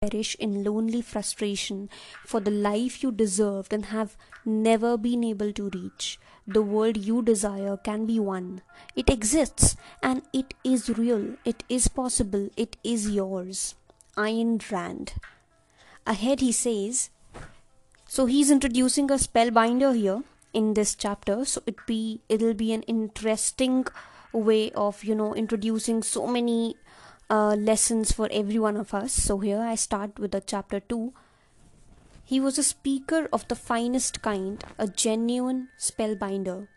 perish in lonely frustration for the life you deserved and have never been able to reach. The world you desire can be won. It exists and it is real. It is possible. It is yours. Ayn Rand. Ahead he says, so he's introducing a spellbinder here in this chapter. So it be it'll be an interesting way of you know introducing so many uh, lessons for every one of us. So here I start with the chapter 2. He was a speaker of the finest kind, a genuine spellbinder.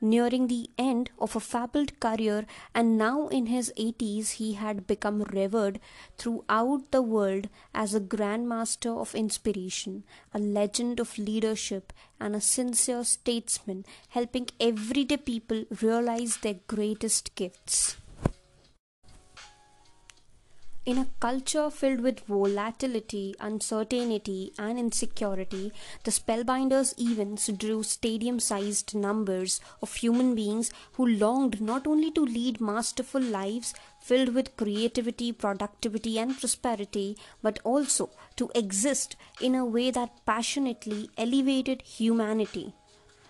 Nearing the end of a fabled career, and now in his 80s, he had become revered throughout the world as a grandmaster of inspiration, a legend of leadership, and a sincere statesman, helping everyday people realize their greatest gifts. In a culture filled with volatility, uncertainty, and insecurity, the Spellbinders events drew stadium sized numbers of human beings who longed not only to lead masterful lives filled with creativity, productivity, and prosperity, but also to exist in a way that passionately elevated humanity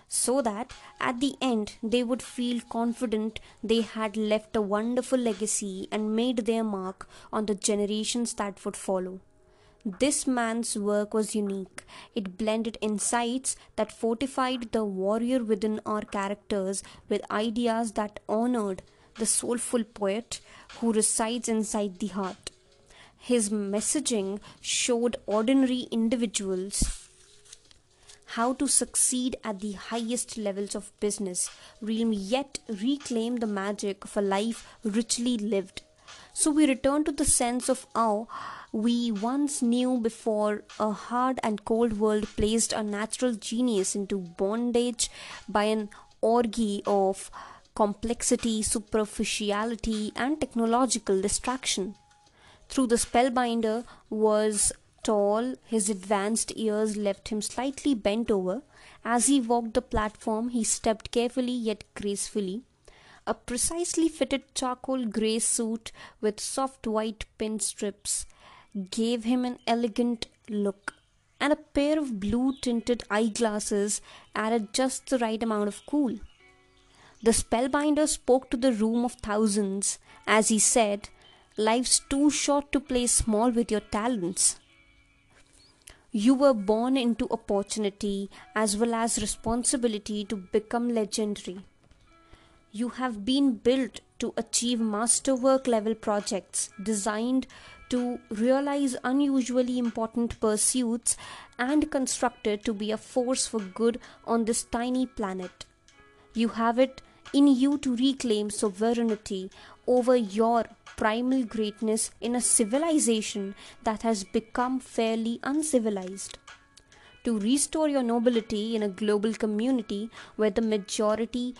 so that at the end they would feel confident they had left a wonderful legacy and made their mark on the generations that would follow. This man's work was unique. It blended insights that fortified the warrior within our characters with ideas that honored the soulful poet who resides inside the heart. His messaging showed ordinary individuals how to succeed at the highest levels of business, realm yet reclaim the magic of a life richly lived. So we return to the sense of awe we once knew before a hard and cold world placed a natural genius into bondage by an orgy of complexity, superficiality, and technological distraction. Through the spellbinder was tall, his advanced years left him slightly bent over. As he walked the platform, he stepped carefully yet gracefully. A precisely fitted charcoal grey suit with soft white pin strips gave him an elegant look, and a pair of blue tinted eyeglasses added just the right amount of cool. The spellbinder spoke to the room of thousands as he said, Life's too short to play small with your talents. You were born into opportunity as well as responsibility to become legendary. You have been built to achieve masterwork level projects designed to realize unusually important pursuits and constructed to be a force for good on this tiny planet. You have it in you to reclaim sovereignty over your primal greatness in a civilization that has become fairly uncivilized. To restore your nobility in a global community where the majority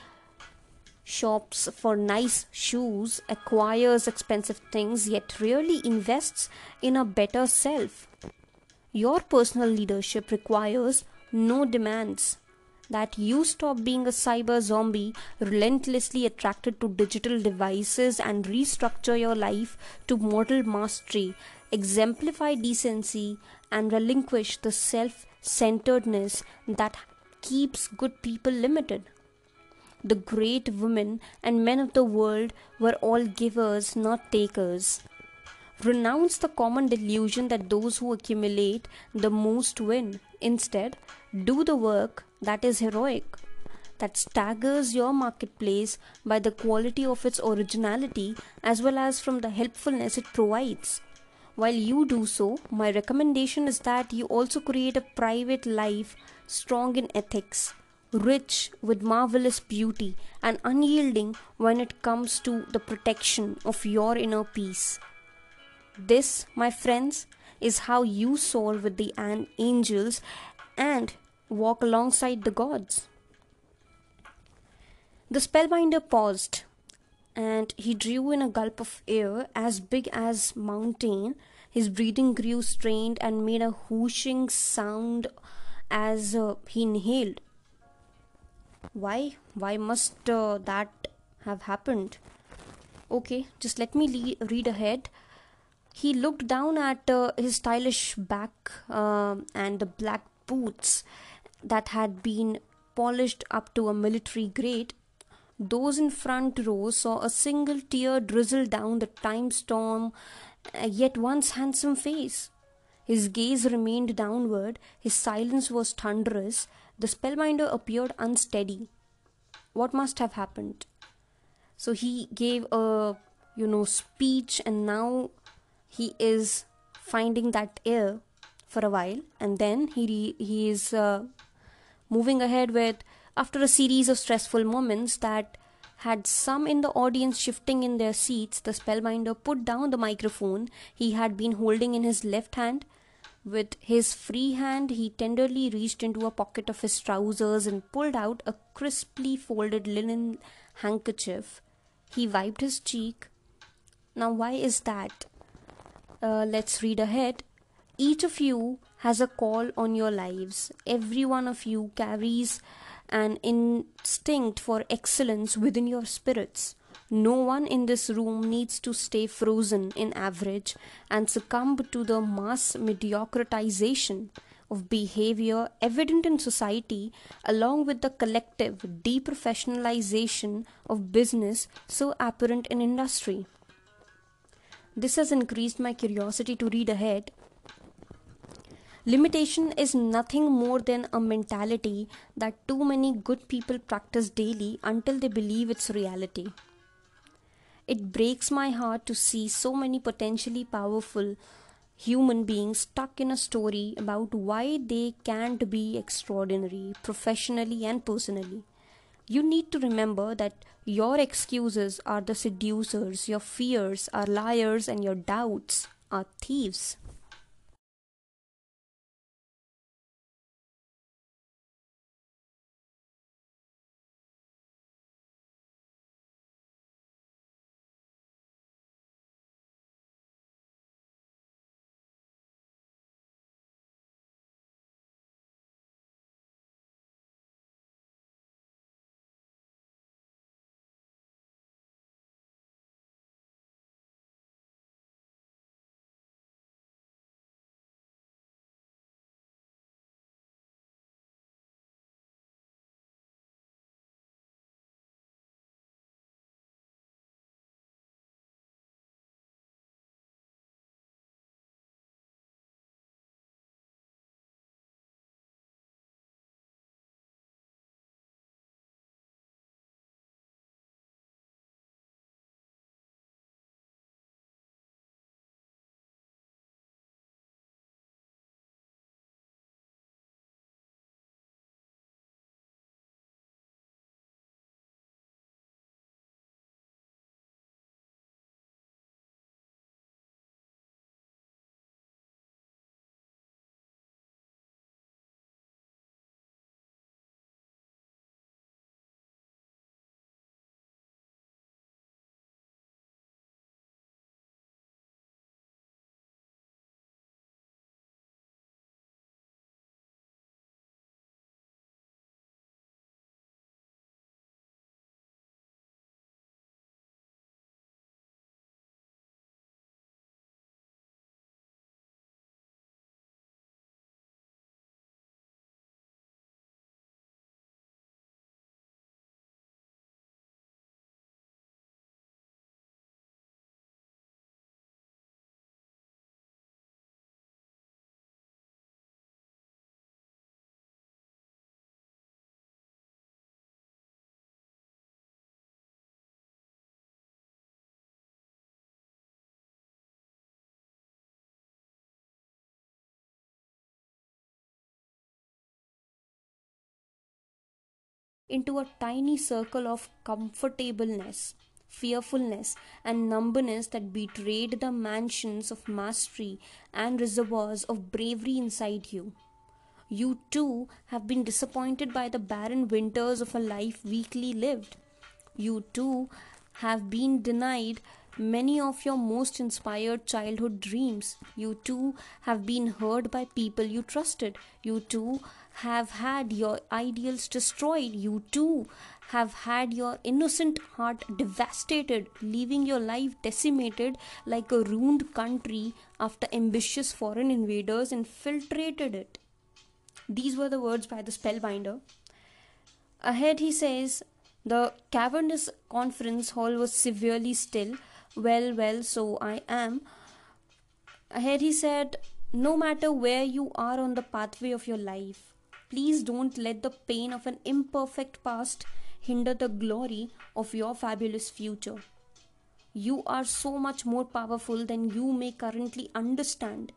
shops for nice shoes, acquires expensive things, yet rarely invests in a better self. Your personal leadership requires no demands, that you stop being a cyber zombie, relentlessly attracted to digital devices, and restructure your life to mortal mastery, exemplify decency, and relinquish the self centeredness that keeps good people limited. The great women and men of the world were all givers, not takers. Renounce the common delusion that those who accumulate the most win. Instead, do the work that is heroic, that staggers your marketplace by the quality of its originality as well as from the helpfulness it provides. While you do so, my recommendation is that you also create a private life strong in ethics, rich with marvelous beauty, and unyielding when it comes to the protection of your inner peace. This, my friends, is how you soar with the angels and walk alongside the gods. The spellbinder paused and he drew in a gulp of air as big as mountain. His breathing grew strained and made a whooshing sound as uh, he inhaled. Why? Why must uh, that have happened? Okay, just let me le- read ahead. He looked down at uh, his stylish back uh, and the black boots that had been polished up to a military grade. Those in front row saw a single tear drizzle down the time storm, uh, yet once handsome face. His gaze remained downward, his silence was thunderous, the spellbinder appeared unsteady. What must have happened? So he gave a you know speech and now he is finding that air for a while and then he he is uh, moving ahead with after a series of stressful moments that had some in the audience shifting in their seats the spellbinder put down the microphone he had been holding in his left hand. With his free hand he tenderly reached into a pocket of his trousers and pulled out a crisply folded linen handkerchief. He wiped his cheek. Now why is that? Uh, let's read ahead. Each of you has a call on your lives. Every one of you carries an instinct for excellence within your spirits. No one in this room needs to stay frozen in average and succumb to the mass mediocritization of behavior evident in society, along with the collective deprofessionalization of business so apparent in industry. This has increased my curiosity to read ahead. Limitation is nothing more than a mentality that too many good people practice daily until they believe it's reality. It breaks my heart to see so many potentially powerful human beings stuck in a story about why they can't be extraordinary professionally and personally. You need to remember that your excuses are the seducers, your fears are liars, and your doubts are thieves. Into a tiny circle of comfortableness, fearfulness, and numbness that betrayed the mansions of mastery and reservoirs of bravery inside you. You too have been disappointed by the barren winters of a life weakly lived. You too have been denied many of your most inspired childhood dreams. You too have been hurt by people you trusted. You too have had your ideals destroyed. You too have had your innocent heart devastated, leaving your life decimated like a ruined country after ambitious foreign invaders infiltrated it. These were the words by the spellbinder. Ahead, he says, the cavernous conference hall was severely still. Well, well, so I am. Ahead, he said, no matter where you are on the pathway of your life, please don't let the pain of an imperfect past hinder the glory of your fabulous future. You are so much more powerful than you may currently understand.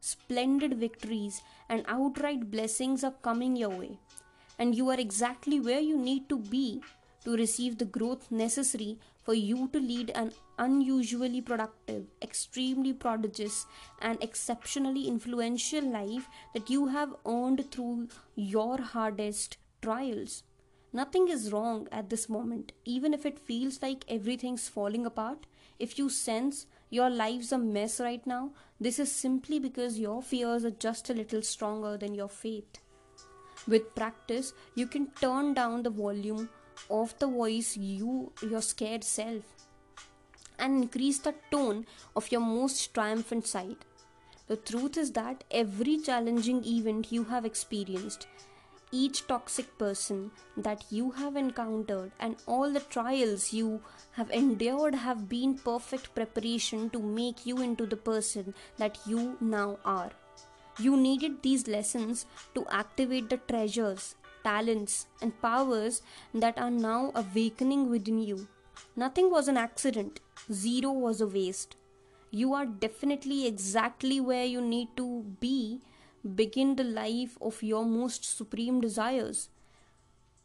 Splendid victories and outright blessings are coming your way, and you are exactly where you need to be to receive the growth necessary for you to lead an unusually productive, extremely prodigious, and exceptionally influential life that you have earned through your hardest trials. Nothing is wrong at this moment, even if it feels like everything's falling apart. If you sense your life's a mess right now, this is simply because your fears are just a little stronger than your faith. With practice, you can turn down the volume of the voice you your scared self and increase the tone of your most triumphant side. The truth is that every challenging event you have experienced each toxic person that you have encountered and all the trials you have endured have been perfect preparation to make you into the person that you now are. You needed these lessons to activate the treasures, talents, and powers that are now awakening within you. Nothing was an accident, zero was a waste. You are definitely exactly where you need to be begin the life of your most supreme desires.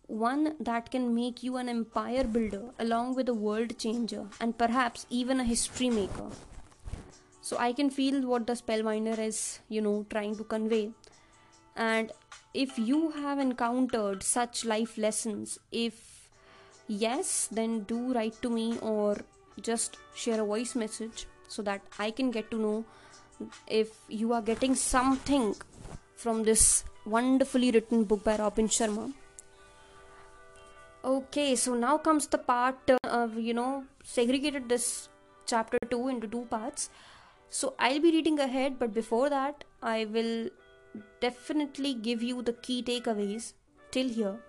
One that can make you an empire builder along with a world changer and perhaps even a history maker. So I can feel what the spellbinder is, you know, trying to convey. And if you have encountered such life lessons, if yes, then do write to me or just share a voice message so that I can get to know if you are getting something from this wonderfully written book by Robin Sharma. Okay, so now comes the part uh, of you know segregated this chapter 2 into two parts. So I'll be reading ahead, but before that, I will definitely give you the key takeaways till here.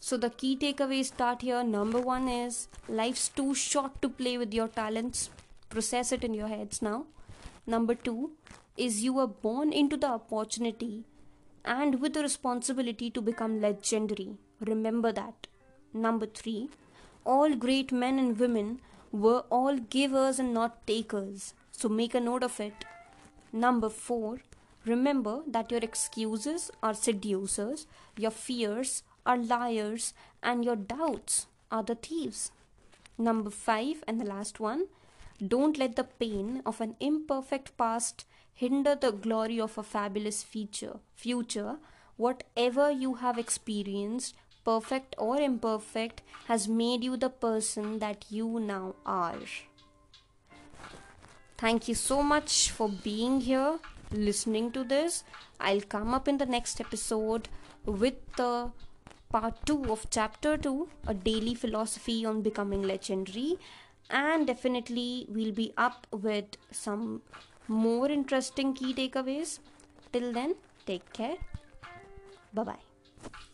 So the key takeaways start here. Number one is life's too short to play with your talents. Process it in your heads now. Number two is you were born into the opportunity and with the responsibility to become legendary. Remember that. Number three, all great men and women were all givers and not takers. So make a note of it. Number four, remember that your excuses are seducers, your fears are liars, and your doubts are the thieves. Number five, and the last one, don't let the pain of an imperfect past hinder the glory of a fabulous future. Future, whatever you have experienced, perfect or imperfect, has made you the person that you now are. Thank you so much for being here, listening to this. I'll come up in the next episode with the part 2 of chapter 2 a daily philosophy on becoming legendary and definitely we'll be up with some more interesting key takeaways. Till then, take care. Bye bye.